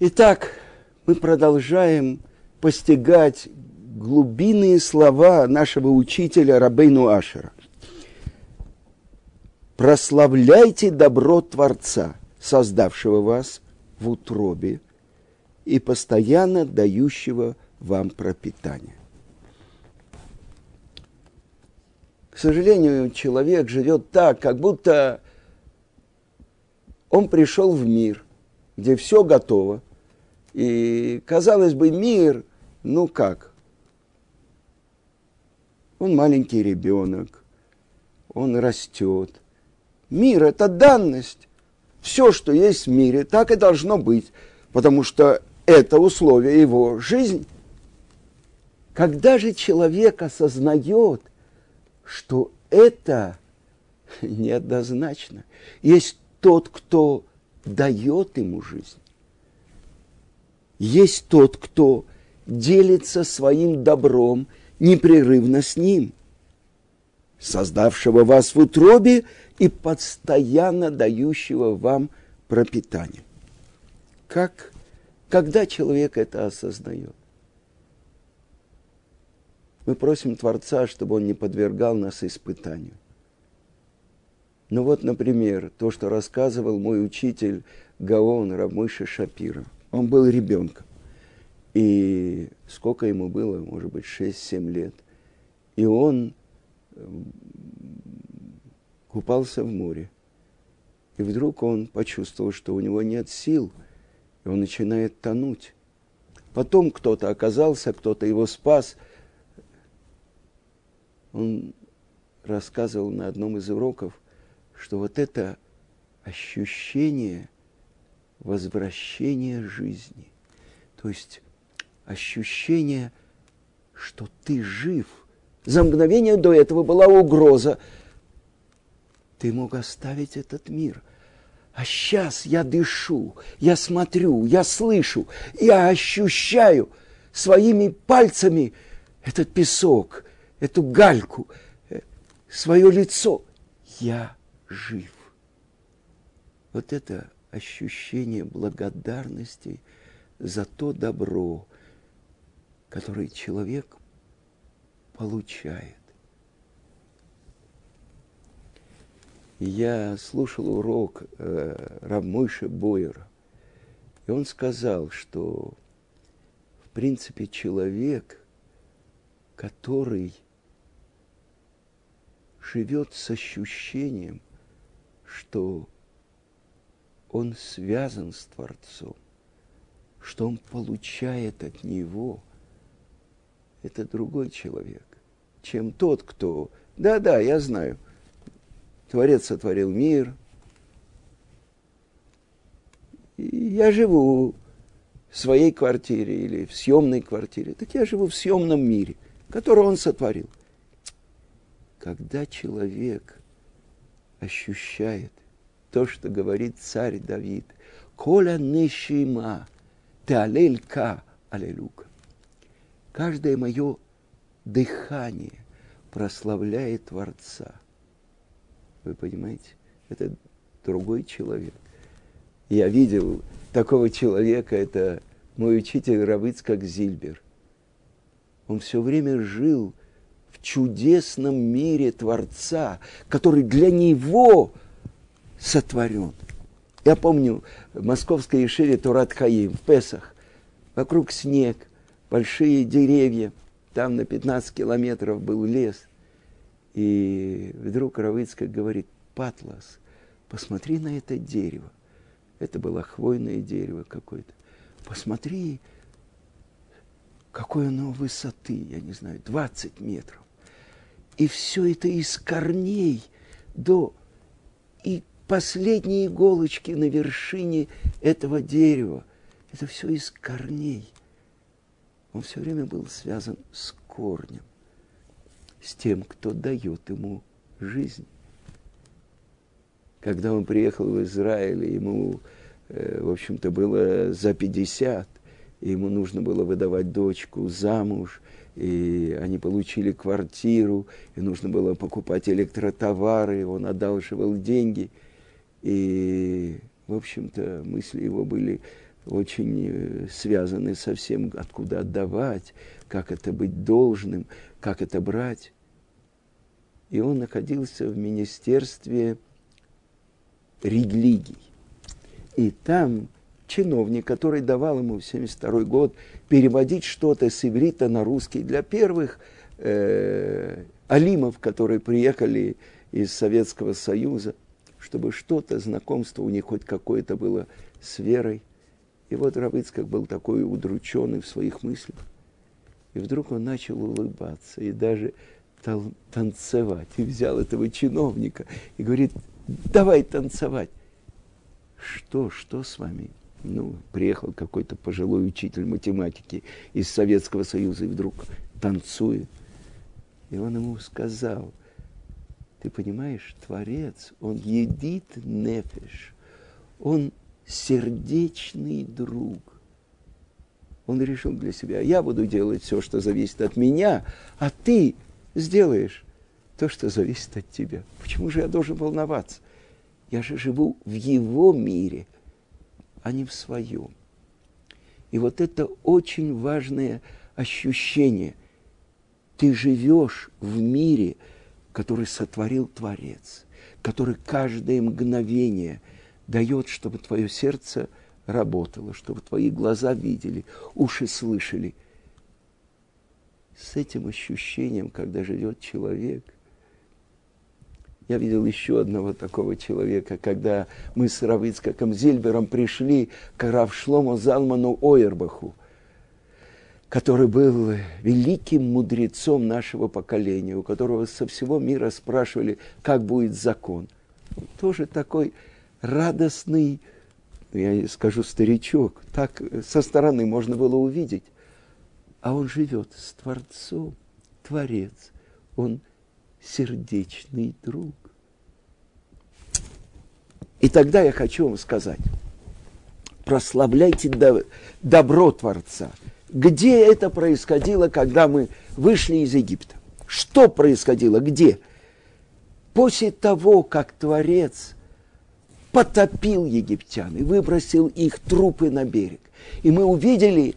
Итак, мы продолжаем постигать глубинные слова нашего учителя Рабейну Ашера. Прославляйте добро Творца, создавшего вас в утробе и постоянно дающего вам пропитание. К сожалению, человек живет так, как будто он пришел в мир, где все готово. И, казалось бы, мир, ну как? Он маленький ребенок, он растет. Мир – это данность. Все, что есть в мире, так и должно быть, потому что это условие его жизни. Когда же человек осознает, что это неоднозначно, есть тот, кто дает ему жизнь. Есть тот, кто делится своим добром непрерывно с ним, создавшего вас в утробе и постоянно дающего вам пропитание. Как, когда человек это осознает? Мы просим Творца, чтобы он не подвергал нас испытанию. Ну вот, например, то, что рассказывал мой учитель Гаон Рамыша Шапира. Он был ребенком. И сколько ему было, может быть, 6-7 лет. И он эм, купался в море. И вдруг он почувствовал, что у него нет сил, и он начинает тонуть. Потом кто-то оказался, кто-то его спас. Он рассказывал на одном из уроков, что вот это ощущение возвращения жизни, то есть ощущение, что ты жив. За мгновение до этого была угроза. Ты мог оставить этот мир. А сейчас я дышу, я смотрю, я слышу, я ощущаю своими пальцами этот песок, эту гальку, э, свое лицо. Я жив. Вот это ощущение благодарности за то добро, которое человек получает. Я слушал урок э, Рамойши Бойера, и он сказал, что в принципе человек, который живет с ощущением – что он связан с Творцом, что он получает от него, это другой человек, чем тот, кто, да-да, я знаю, Творец сотворил мир, и я живу в своей квартире или в съемной квартире, так я живу в съемном мире, который он сотворил. Когда человек – ощущает то, что говорит царь Давид. Коля нишима, ты алелька, аллилуйка. Каждое мое дыхание прославляет Творца. Вы понимаете? Это другой человек. Я видел такого человека, это мой учитель Равыцкак Зильбер. Он все время жил чудесном мире Творца, который для него сотворен. Я помню в московской Ешиве Турат Хаим в Песах. Вокруг снег, большие деревья. Там на 15 километров был лес. И вдруг Равыцкая говорит, Патлас, посмотри на это дерево. Это было хвойное дерево какое-то. Посмотри, какой оно высоты, я не знаю, 20 метров. И все это из корней до и последней иголочки на вершине этого дерева. Это все из корней. Он все время был связан с корнем, с тем, кто дает ему жизнь. Когда он приехал в Израиль, ему, э, в общем-то, было за 50, и ему нужно было выдавать дочку замуж – и они получили квартиру, и нужно было покупать электротовары, он одалживал деньги. И, в общем-то, мысли его были очень э, связаны со всем, откуда отдавать, как это быть должным, как это брать. И он находился в министерстве религий. И там чиновник, который давал ему в 72 год переводить что-то с иврита на русский для первых э, алимов, которые приехали из Советского Союза, чтобы что-то, знакомство у них хоть какое-то было с верой. И вот Равыцкак был такой удрученный в своих мыслях. И вдруг он начал улыбаться и даже танцевать. И взял этого чиновника и говорит, давай танцевать. Что, что с вами? Ну, приехал какой-то пожилой учитель математики из Советского Союза и вдруг танцует. И он ему сказал, ты понимаешь, Творец, он едит нефиш, он сердечный друг. Он решил для себя, я буду делать все, что зависит от меня, а ты сделаешь то, что зависит от тебя. Почему же я должен волноваться? Я же живу в его мире, а не в своем. И вот это очень важное ощущение. Ты живешь в мире, который сотворил Творец, который каждое мгновение дает, чтобы твое сердце работало, чтобы твои глаза видели, уши слышали. С этим ощущением, когда живет человек – я видел еще одного такого человека, когда мы с Равицкаком Зильбером пришли к Равшлому Залману Ойербаху, который был великим мудрецом нашего поколения, у которого со всего мира спрашивали, как будет закон. Он тоже такой радостный, я скажу старичок, так со стороны можно было увидеть. А он живет с Творцом, Творец. Он – сердечный друг. И тогда я хочу вам сказать, прославляйте добро Творца. Где это происходило, когда мы вышли из Египта? Что происходило? Где? После того, как Творец потопил египтян и выбросил их трупы на берег, и мы увидели,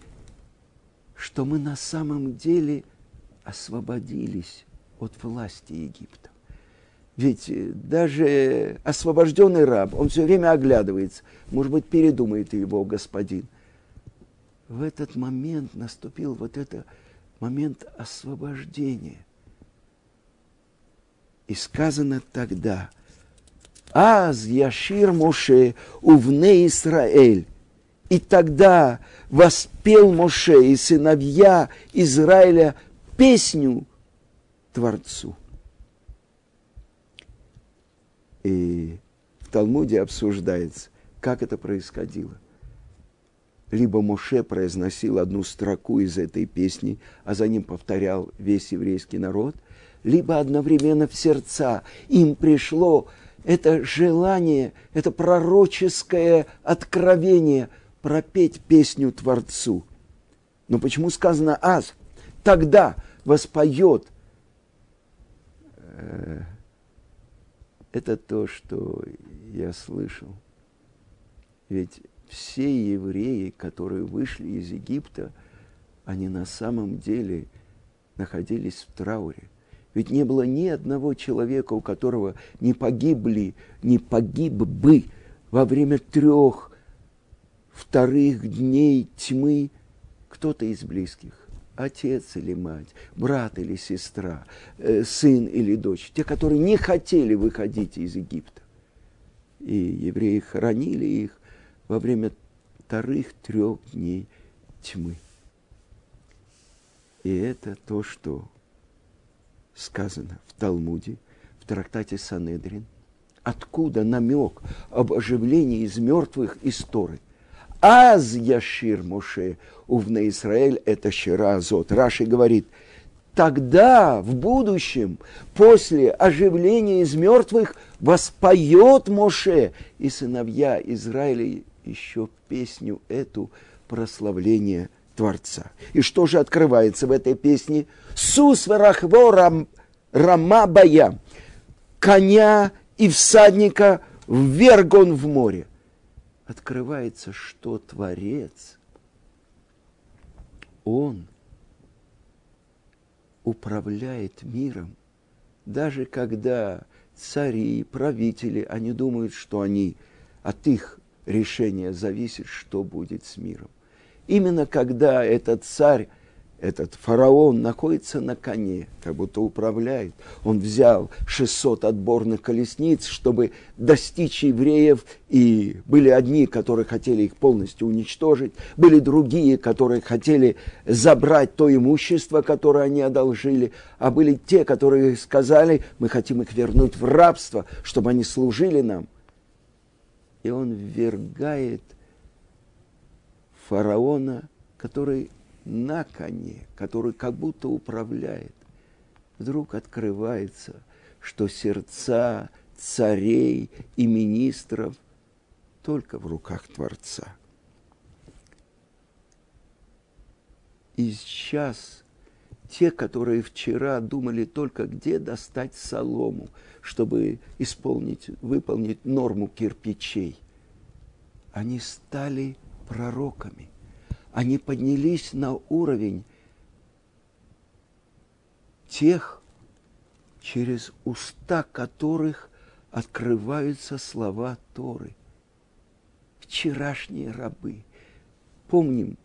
что мы на самом деле освободились от власти Египта. Ведь э, даже освобожденный раб, он все время оглядывается, может быть, передумает его господин. В этот момент наступил вот этот момент освобождения. И сказано тогда, «Аз Яшир Моше увне Израиль». И тогда воспел Моше и сыновья Израиля песню – Творцу. И в Талмуде обсуждается, как это происходило. Либо Моше произносил одну строку из этой песни, а за ним повторял весь еврейский народ, либо одновременно в сердца им пришло это желание, это пророческое откровение пропеть песню Творцу. Но почему сказано «аз»? Тогда воспоет Э, это то, что я слышал. Ведь все евреи, которые вышли из Египта, они на самом деле находились в трауре. Ведь не было ни одного человека, у которого не погибли, не погиб бы во время трех вторых дней тьмы кто-то из близких отец или мать, брат или сестра, э, сын или дочь, те, которые не хотели выходить из Египта. И евреи хоронили их во время вторых трех дней тьмы. И это то, что сказано в Талмуде, в трактате Санедрин, откуда намек об оживлении из мертвых историй. Аз Яшир Моше Увна Израиль это Шира Азот. Раши говорит, тогда, в будущем, после оживления из мертвых, воспоет Моше и сыновья Израиля еще песню эту прославления Творца. И что же открывается в этой песне? Сус варахво рам, рама бая. Коня и всадника вверг он в море. Открывается, что Творец, Он управляет миром, даже когда цари, правители, они думают, что они от их решения зависит, что будет с миром. Именно когда этот царь этот фараон находится на коне, как будто управляет. Он взял 600 отборных колесниц, чтобы достичь евреев, и были одни, которые хотели их полностью уничтожить, были другие, которые хотели забрать то имущество, которое они одолжили, а были те, которые сказали, мы хотим их вернуть в рабство, чтобы они служили нам. И он ввергает фараона, который на коне, который как будто управляет, вдруг открывается, что сердца царей и министров только в руках Творца. И сейчас те, которые вчера думали только, где достать солому, чтобы исполнить, выполнить норму кирпичей, они стали пророками они поднялись на уровень тех, через уста которых открываются слова Торы. Вчерашние рабы. Помним,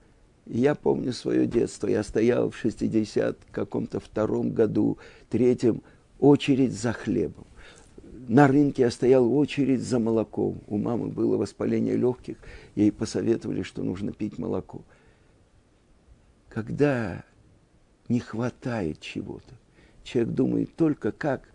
я помню свое детство. Я стоял в 60 каком-то втором году, третьем, очередь за хлебом. На рынке я стоял очередь за молоком. У мамы было воспаление легких, ей посоветовали, что нужно пить молоко когда не хватает чего-то, человек думает только, как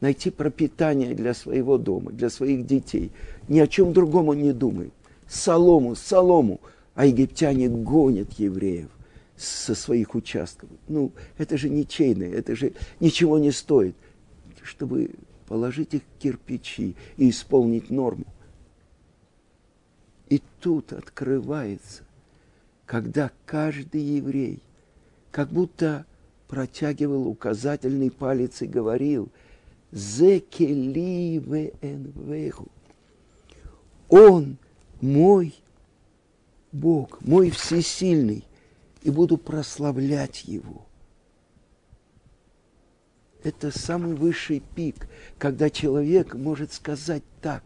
найти пропитание для своего дома, для своих детей. Ни о чем другом он не думает. Солому, солому. А египтяне гонят евреев со своих участков. Ну, это же ничейно, это же ничего не стоит. Чтобы положить их кирпичи и исполнить норму. И тут открывается когда каждый еврей как будто протягивал указательный палец и говорил «Зекели венвеху». Он мой Бог, мой всесильный, и буду прославлять Его. Это самый высший пик, когда человек может сказать так,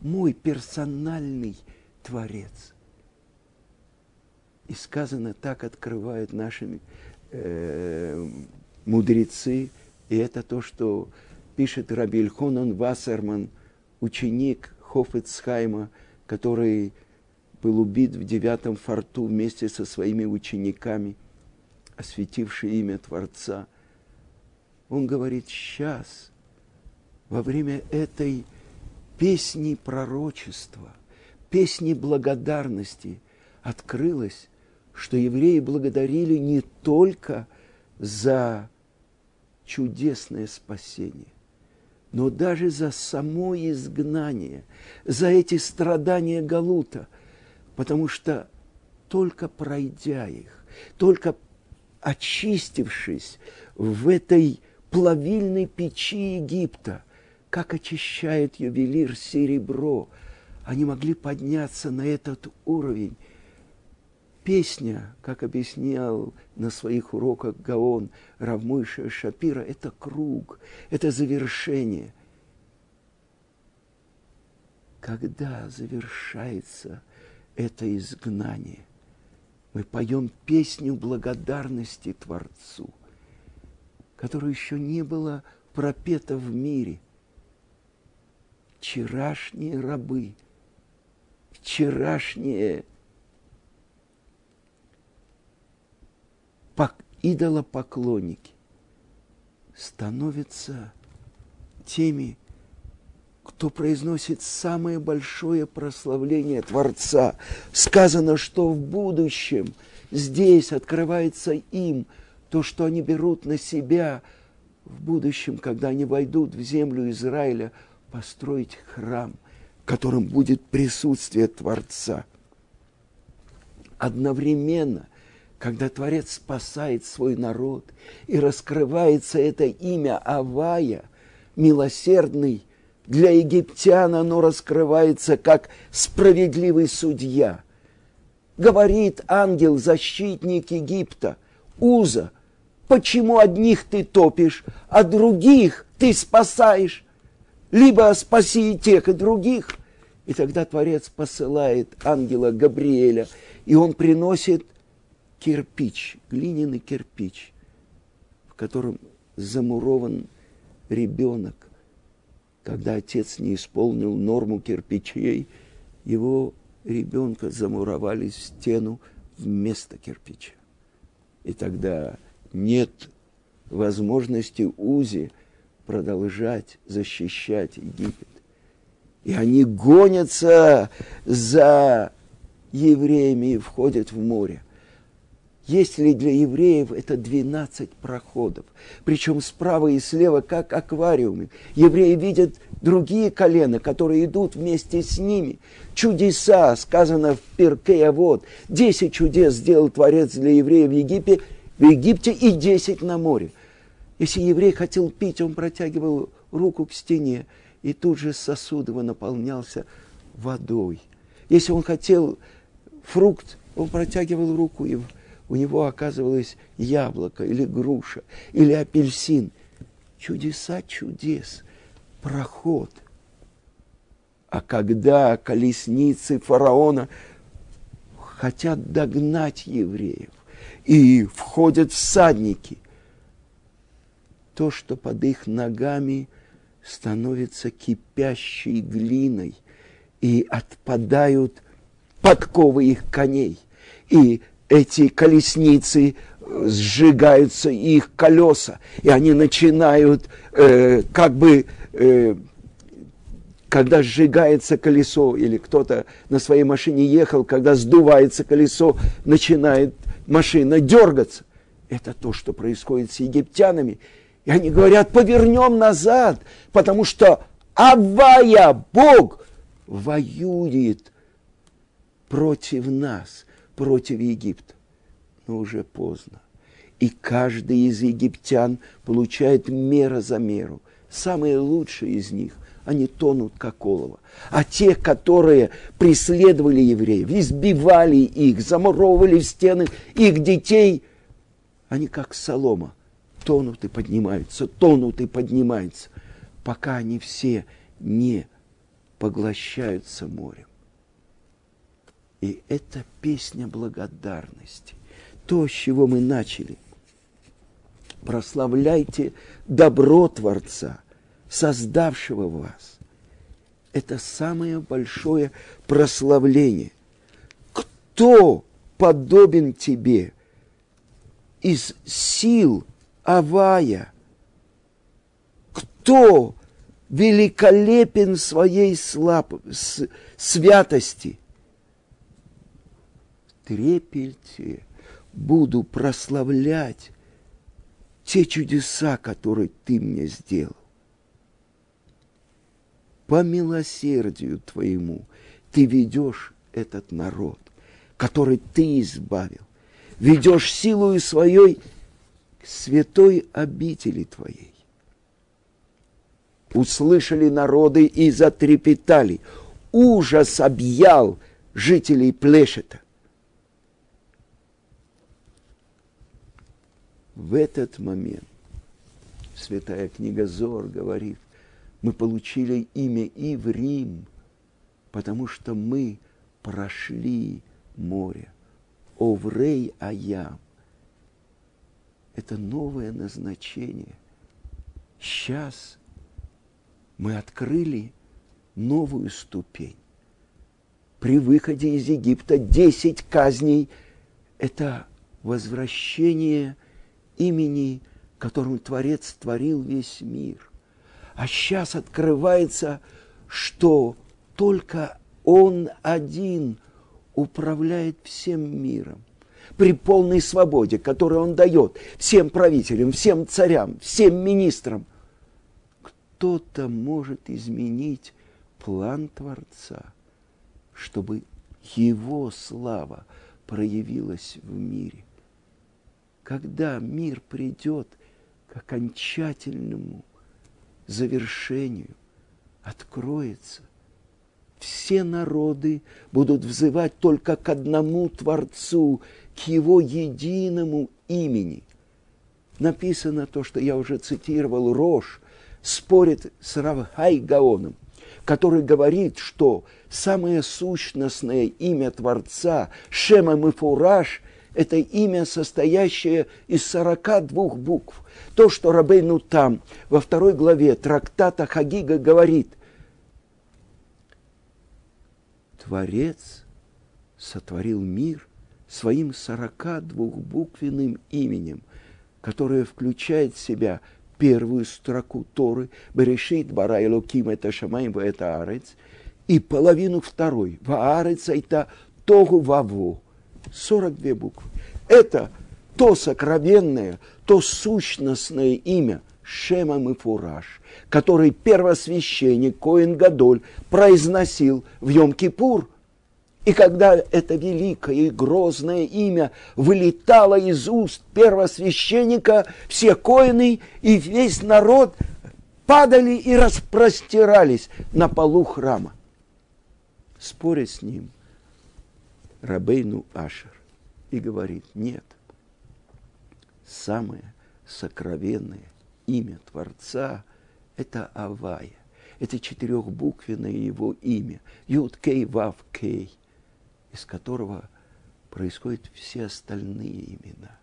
мой персональный Творец. И сказано, так открывают наши э, мудрецы. И это то, что пишет Раби Ильхонон Вассерман, ученик Хофицхайма, который был убит в девятом форту вместе со своими учениками, осветивший имя Творца. Он говорит, сейчас, во время этой песни пророчества, песни благодарности, открылось что евреи благодарили не только за чудесное спасение, но даже за само изгнание, за эти страдания Галута, потому что только пройдя их, только очистившись в этой плавильной печи Египта, как очищает ювелир серебро, они могли подняться на этот уровень Песня, как объяснял на своих уроках Гаон Равмойша Шапира, это круг, это завершение. Когда завершается это изгнание, мы поем песню благодарности Творцу, которая еще не была пропета в мире. Вчерашние рабы, вчерашние идолопоклонники становятся теми, кто произносит самое большое прославление Творца. Сказано, что в будущем здесь открывается им то, что они берут на себя в будущем, когда они войдут в землю Израиля, построить храм, в котором будет присутствие Творца. Одновременно когда Творец спасает свой народ, и раскрывается это имя Авая, милосердный, Для египтян оно раскрывается как справедливый судья. Говорит ангел-защитник Египта, Уза, почему одних ты топишь, а других ты спасаешь? Либо спаси и тех, и других. И тогда Творец посылает ангела Габриэля, и он приносит кирпич, глиняный кирпич, в котором замурован ребенок. Когда отец не исполнил норму кирпичей, его ребенка замуровали в стену вместо кирпича. И тогда нет возможности Узи продолжать защищать Египет. И они гонятся за евреями и входят в море. Если для евреев это 12 проходов, причем справа и слева, как аквариумы. Евреи видят другие колена, которые идут вместе с ними. Чудеса, сказано в Перке, вот, 10 чудес сделал Творец для евреев в Египте, в Египте и 10 на море. Если еврей хотел пить, он протягивал руку к стене, и тут же сосуд его наполнялся водой. Если он хотел фрукт, он протягивал руку, и у него оказывалось яблоко или груша, или апельсин. Чудеса чудес, проход. А когда колесницы фараона хотят догнать евреев и входят всадники, то, что под их ногами становится кипящей глиной, и отпадают подковы их коней. И эти колесницы э, сжигаются их колеса, и они начинают э, как бы, э, когда сжигается колесо, или кто-то на своей машине ехал, когда сдувается колесо, начинает машина дергаться. Это то, что происходит с египтянами. И они говорят, повернем назад, потому что Авая, Бог, воюет против нас – против Египта. Но уже поздно. И каждый из египтян получает мера за меру. Самые лучшие из них, они тонут как олово. А те, которые преследовали евреев, избивали их, замуровывали в стены их детей, они как солома, тонут и поднимаются, тонут и поднимаются, пока они все не поглощаются морем. И это песня благодарности. То, с чего мы начали. Прославляйте добро Творца, создавшего вас. Это самое большое прославление. Кто подобен тебе из сил Авая? Кто великолепен своей слаб... святости – трепете буду прославлять те чудеса, которые ты мне сделал. По милосердию твоему ты ведешь этот народ, который ты избавил. Ведешь силою своей к святой обители твоей. Услышали народы и затрепетали. Ужас объял жителей Плешета. В этот момент святая книга Зор говорит, мы получили имя Иврим, потому что мы прошли море. Оврей Аям. Это новое назначение. Сейчас мы открыли новую ступень. При выходе из Египта десять казней – это возвращение – имени, которым Творец творил весь мир. А сейчас открывается, что только Он один управляет всем миром при полной свободе, которую Он дает всем правителям, всем царям, всем министрам. Кто-то может изменить план Творца, чтобы Его слава проявилась в мире когда мир придет к окончательному завершению, откроется, все народы будут взывать только к одному Творцу, к Его единому имени. Написано то, что я уже цитировал, Рош спорит с Равхай Гаоном, который говорит, что самое сущностное имя Творца, Шема Мефураж, это имя, состоящее из 42 букв. То, что Рабейну там, во второй главе трактата Хагига говорит – Творец сотворил мир своим 42-буквенным именем, которое включает в себя первую строку Торы «Берешит бара Элоким это шамаем это арец» и половину второй «Ваарец это тогу ваво» 42 буквы. Это то сокровенное, то сущностное имя – Шема Мифураж, который первосвященник Коин Гадоль произносил в Йом-Кипур. И когда это великое и грозное имя вылетало из уст первосвященника, все коины и весь народ падали и распростирались на полу храма. Споря с ним, Рабейну Ашер и говорит, нет, самое сокровенное имя Творца – это Авая. Это четырехбуквенное его имя. Юд Кей Вав Кей, из которого происходят все остальные имена.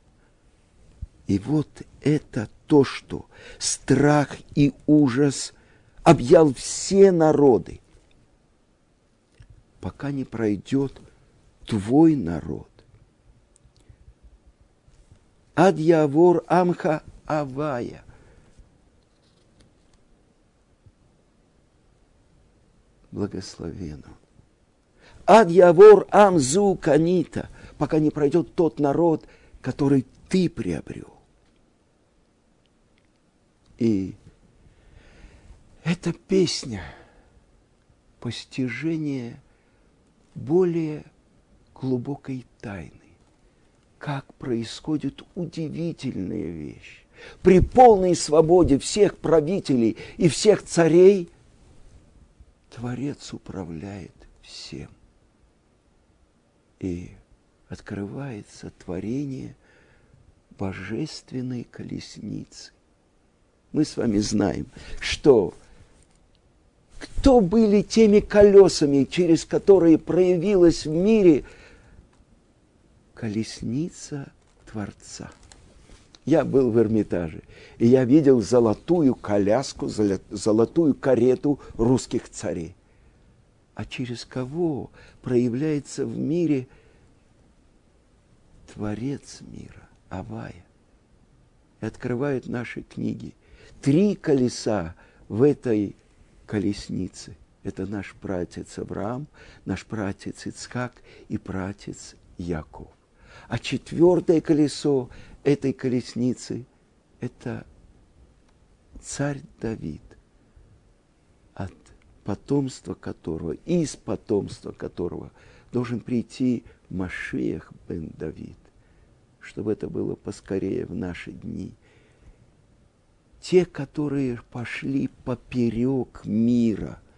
И вот это то, что страх и ужас объял все народы, пока не пройдет твой народ. Адьявор Амха Авая – благословен Ад явор амзу канита, пока не пройдет тот народ, который ты приобрел. И эта песня постижение более глубокой тайны, как происходит удивительная вещь. При полной свободе всех правителей и всех царей – Творец управляет всем. И открывается творение божественной колесницы. Мы с вами знаем, что кто были теми колесами, через которые проявилась в мире колесница Творца – я был в Эрмитаже, и я видел золотую коляску, золотую карету русских царей. А через кого проявляется в мире Творец мира, Авая? И открывают наши книги. Три колеса в этой колеснице. Это наш пратец Авраам, наш пратец Ицхак и пратец Яков. А четвертое колесо этой колесницы – это царь Давид, от потомства которого, из потомства которого должен прийти Машех бен Давид, чтобы это было поскорее в наши дни. Те, которые пошли поперек мира –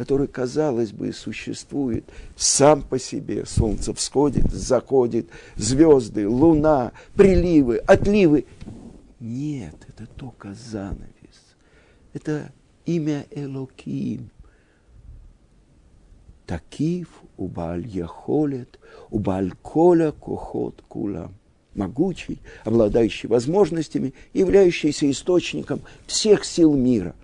который, казалось бы, существует сам по себе. Солнце всходит, заходит, звезды, луна, приливы, отливы. Нет, это только занавес. Это имя Элоким. Такив убаль яхолет, убаль коля кохот кулам. Могучий, обладающий возможностями, являющийся источником всех сил мира.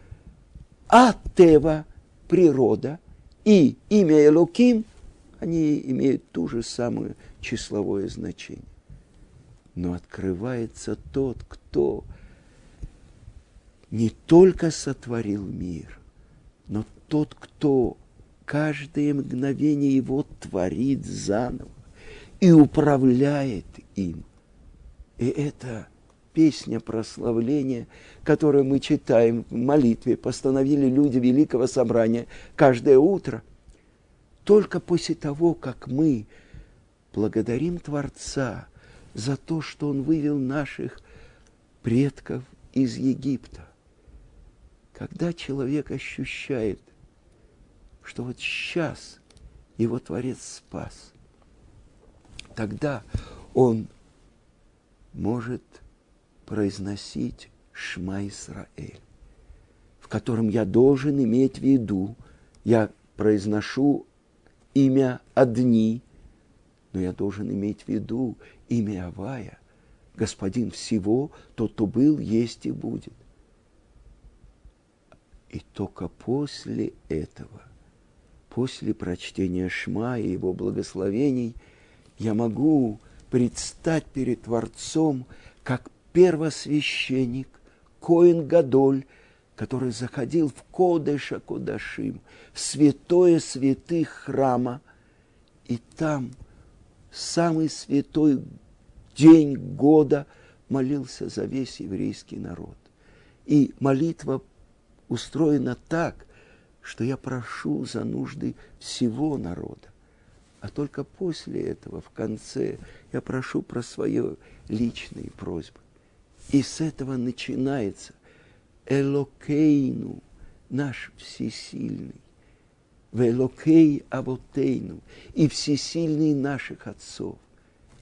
А Тева – природа и имя Элоким, они имеют ту же самую числовое значение. Но открывается тот, кто не только сотворил мир, но тот, кто каждое мгновение его творит заново и управляет им. И это песня прославления, которую мы читаем в молитве, постановили люди Великого Собрания каждое утро. Только после того, как мы благодарим Творца за то, что Он вывел наших предков из Египта, Когда человек ощущает, что вот сейчас его Творец спас, тогда он может произносить Шма Исраэль, в котором я должен иметь в виду, я произношу имя одни, но я должен иметь в виду имя Авая, Господин всего, тот, кто был, есть и будет. И только после этого, после прочтения Шма и его благословений, я могу предстать перед Творцом как первосвященник, Коин Гадоль, который заходил в Кодеша Кодашим, в святое святых храма, и там самый святой день года молился за весь еврейский народ. И молитва устроена так, что я прошу за нужды всего народа. А только после этого, в конце, я прошу про свои личные просьбы. И с этого начинается Элокейну, наш всесильный, Велокей Аботейну, и всесильный наших отцов.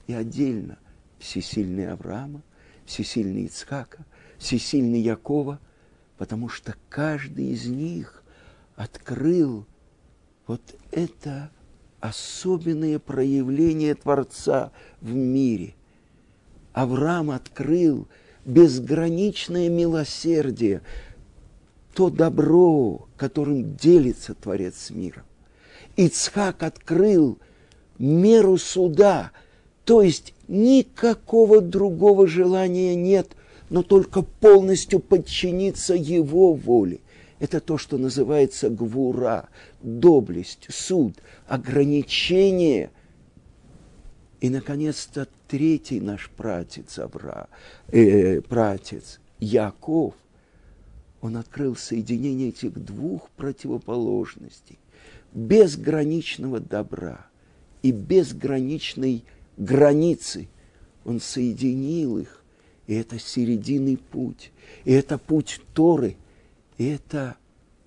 И отдельно всесильный Авраама, всесильный Ицхака, всесильный Якова, потому что каждый из них открыл вот это особенное проявление Творца в мире. Авраам открыл безграничное милосердие, то добро, которым делится Творец с миром. Ицхак открыл меру суда, то есть никакого другого желания нет, но только полностью подчиниться его воле. Это то, что называется гвура, доблесть, суд, ограничение. И, наконец-то, третий наш пратец Авра, э, пратец Яков, он открыл соединение этих двух противоположностей, безграничного добра и безграничной границы. Он соединил их, и это серединный путь, и это путь Торы – и это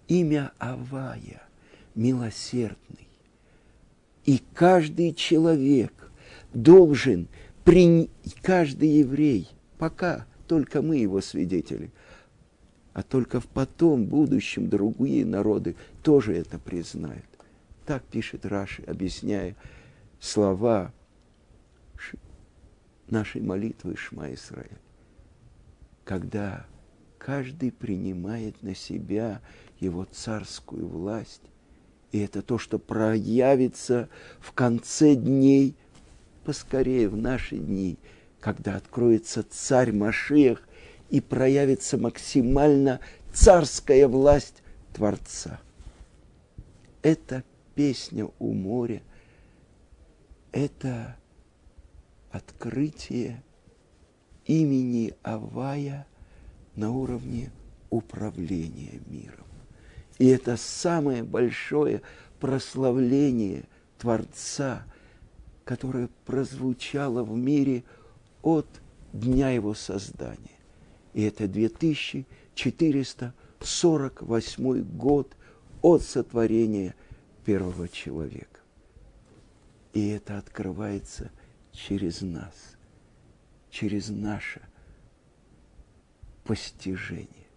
имя Авая, милосердный. И каждый человек должен, при... каждый еврей, пока только мы его свидетели, а только в потом, будущем, другие народы тоже это признают. Так пишет Раши, объясняя слова нашей молитвы Шма Исраиль. Когда каждый принимает на себя его царскую власть. И это то, что проявится в конце дней, поскорее в наши дни, когда откроется царь Машех и проявится максимально царская власть Творца. Это песня у моря, это открытие имени Авая – на уровне управления миром. И это самое большое прославление Творца, которое прозвучало в мире от дня его создания. И это 2448 год от сотворения первого человека. И это открывается через нас, через наше постижение.